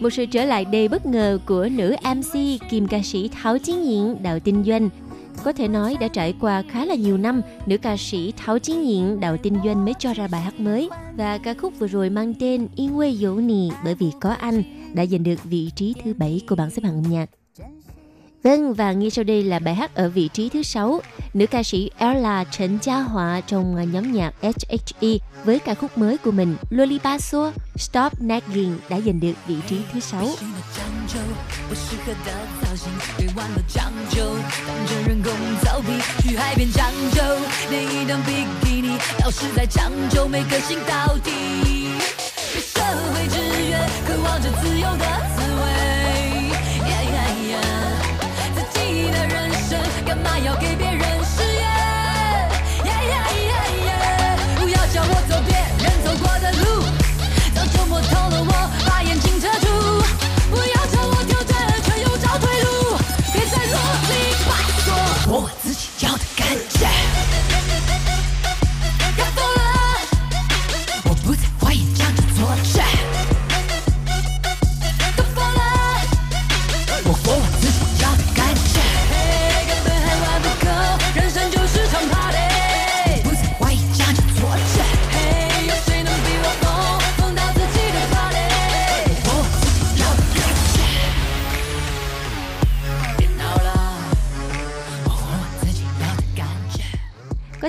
Một sự trở lại đầy bất ngờ của nữ MC kiêm ca sĩ Tháo Chiến Diện Đào Tinh Doanh. Có thể nói đã trải qua khá là nhiều năm, nữ ca sĩ Tháo Chiến Diện Đào Tinh Doanh mới cho ra bài hát mới. Và ca khúc vừa rồi mang tên Yên quê dỗ nì bởi vì có anh đã giành được vị trí thứ bảy của bảng xếp hạng âm nhạc. Vâng, và ngay sau đây là bài hát ở vị trí thứ sáu Nữ ca sĩ Ella Trần Gia Họa trong à, nhóm nhạc HHE với ca khúc mới của mình Lollipop Stop Nagging đã giành được vị trí thứ sáu. 新的讲究，不适合的造型，别忘了讲究。当成人工草皮，去海边讲究，连一张比基尼，老师在讲究每个心到底。被社会制约，渴望着自由的滋味。 那要给别人誓言？不要叫我走别人走过的路。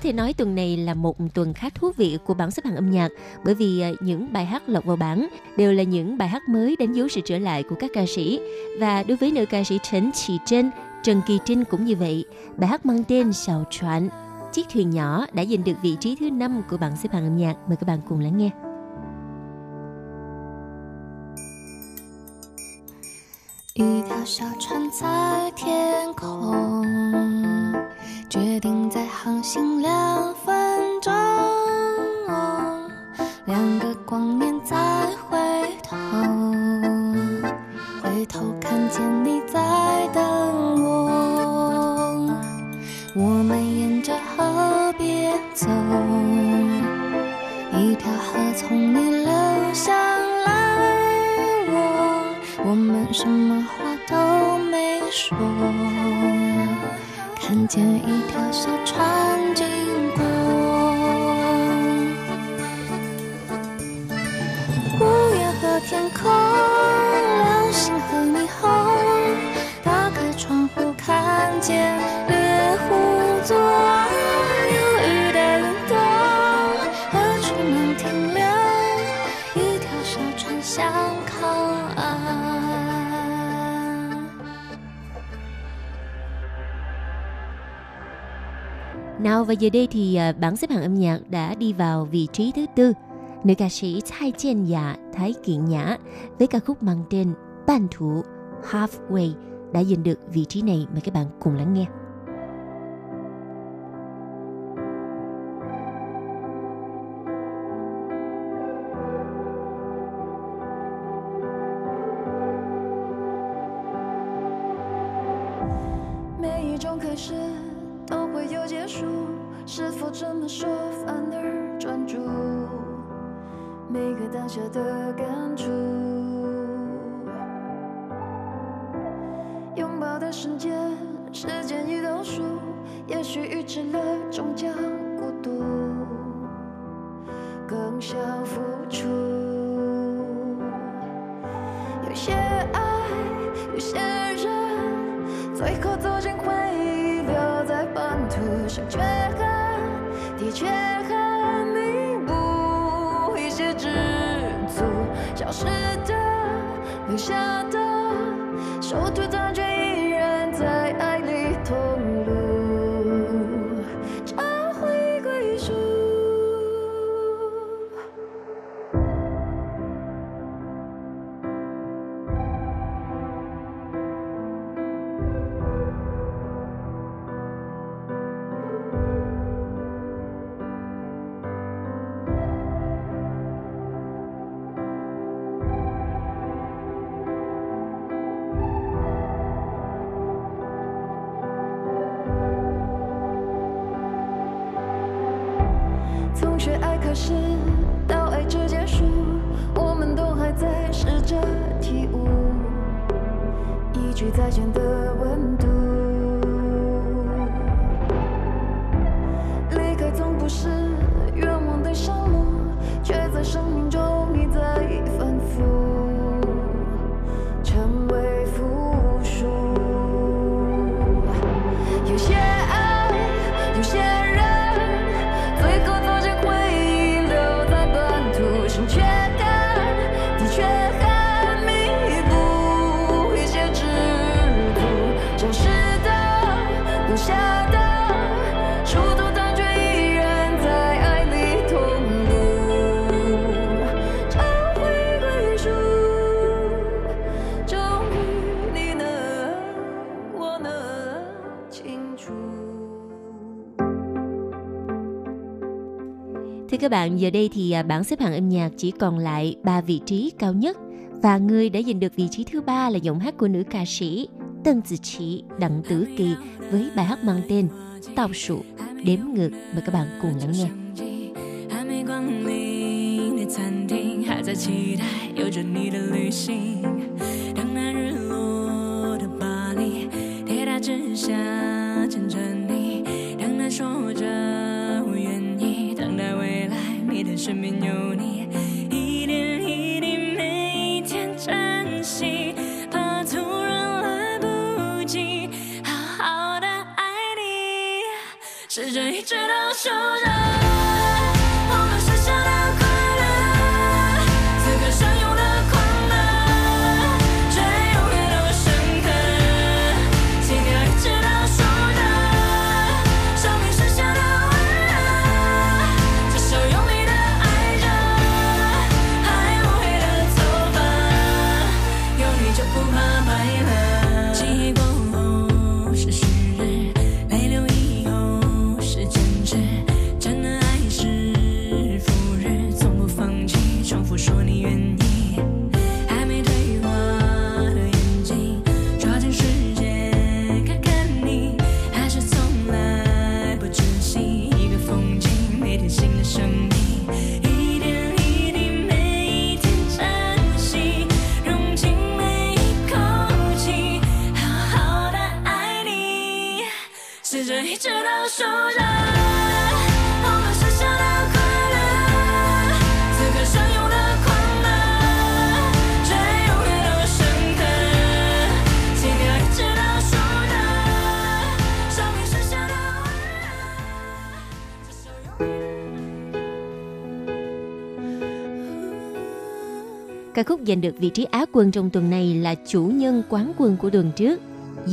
thể nói tuần này là một tuần khá thú vị của bảng xếp hạng âm nhạc bởi vì à, những bài hát lọt vào bảng đều là những bài hát mới đánh dấu sự trở lại của các ca sĩ. Và đối với nữ ca sĩ Trần Chỉ Trân, Trần Kỳ Trinh cũng như vậy. Bài hát mang tên Sào Choạn, Chiếc thuyền nhỏ đã giành được vị trí thứ 5 của bảng xếp hạng âm nhạc. Mời các bạn cùng lắng nghe. 一条小船在天空， 决定再航行两分钟。两个光年再回头，回头看见你在等我。我们沿着河边走，一条河从你流向来我，我们什么话都没说，看见一条小船经过。五月和天空，流星和霓虹，打开窗户看见 Nào và giờ đây thì à, bảng xếp hạng âm nhạc đã đi vào vị trí thứ tư. Nữ ca sĩ Thái Chen Dạ, Thái Kiện Nhã với ca khúc mang tên Bản thủ Halfway đã giành được vị trí này. Mời các bạn cùng lắng nghe. 时间的温度。các bạn, giờ đây thì à, bảng xếp hạng âm nhạc chỉ còn lại 3 vị trí cao nhất và người đã giành được vị trí thứ ba là giọng hát của nữ ca sĩ Tân Tử Chỉ Đặng Tử Kỳ với bài hát mang tên Tao Sụ Đếm Ngược. Mời các bạn cùng lắng nghe. 餐厅还在期待有着你的旅行，当那日落的巴黎，铁塔之下牵着。身边有你，一点一滴，每一天珍惜，怕突然来不及，好好的爱你。时间一直都守着。giành được vị trí Á quân trong tuần này là chủ nhân quán quân của tuần trước,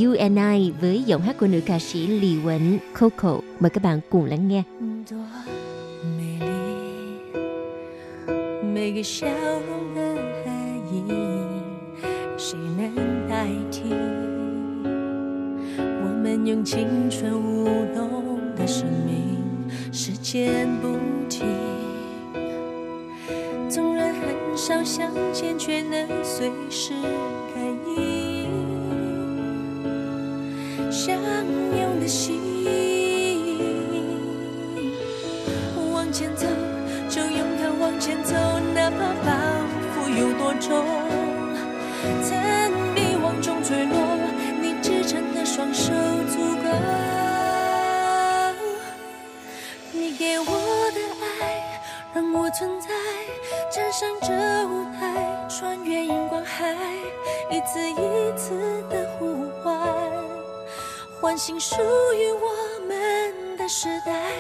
You and I với giọng hát của nữ ca sĩ Lì Quỳnh Coco. Mời các bạn cùng lắng nghe. 每个笑容的含义，谁能代替？我们用青春舞动的生命，时间不。少相见，却能随时感应。相拥的心，往前走，就勇敢往前走，哪怕包袱有多重。怎新属于我们的时代，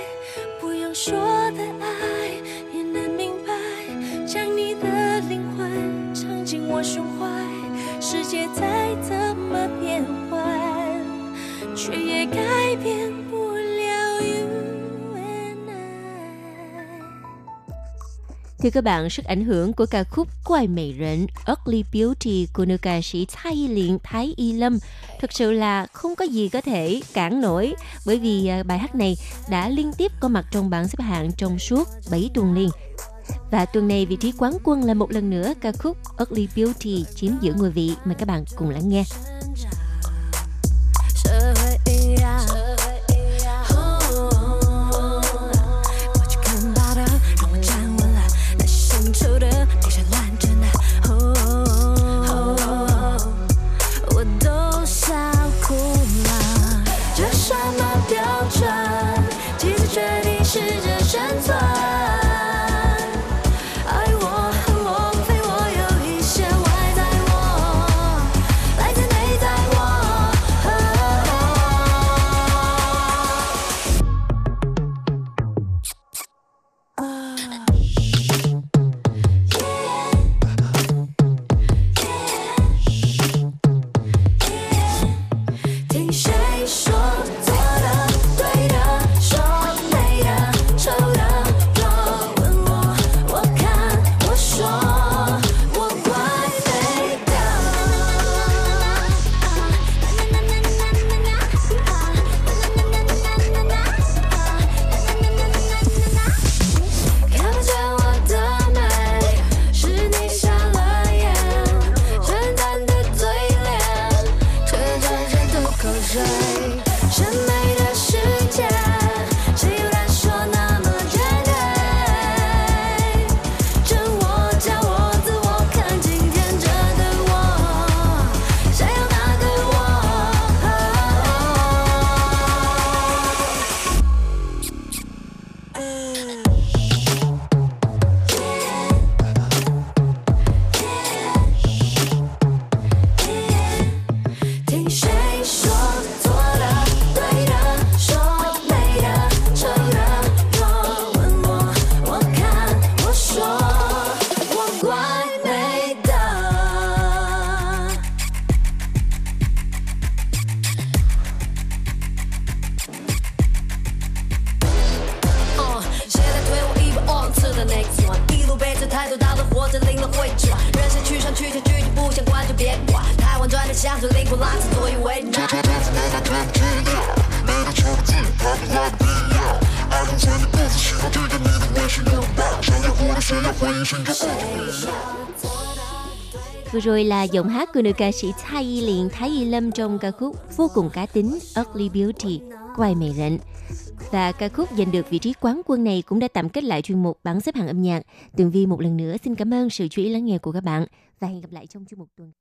Thưa các bạn, sức ảnh hưởng của ca khúc Quài Mị Rịnh Ugly Beauty của nữ ca sĩ Thái Y Liên Thái Y Lâm thực sự là không có gì có thể cản nổi bởi vì à, bài hát này đã liên tiếp có mặt trong bảng xếp hạng trong suốt 7 tuần liền. Và tuần này vị trí quán quân là một lần nữa ca khúc Ugly Beauty chiếm giữ ngôi vị. Mời các bạn cùng lắng nghe. Rồi là giọng hát của nữ ca sĩ Thái Y Liên Thái Y Lâm trong ca khúc vô cùng cá tính, Ugly Beauty, Quay mày rịnh. Và ca khúc giành được vị trí quán quân này cũng đã tạm kết lại chuyên mục bảng xếp hạng âm nhạc. Tường Vi một lần nữa xin cảm ơn sự chú ý lắng nghe của các bạn và hẹn gặp lại trong chuyên mục tuần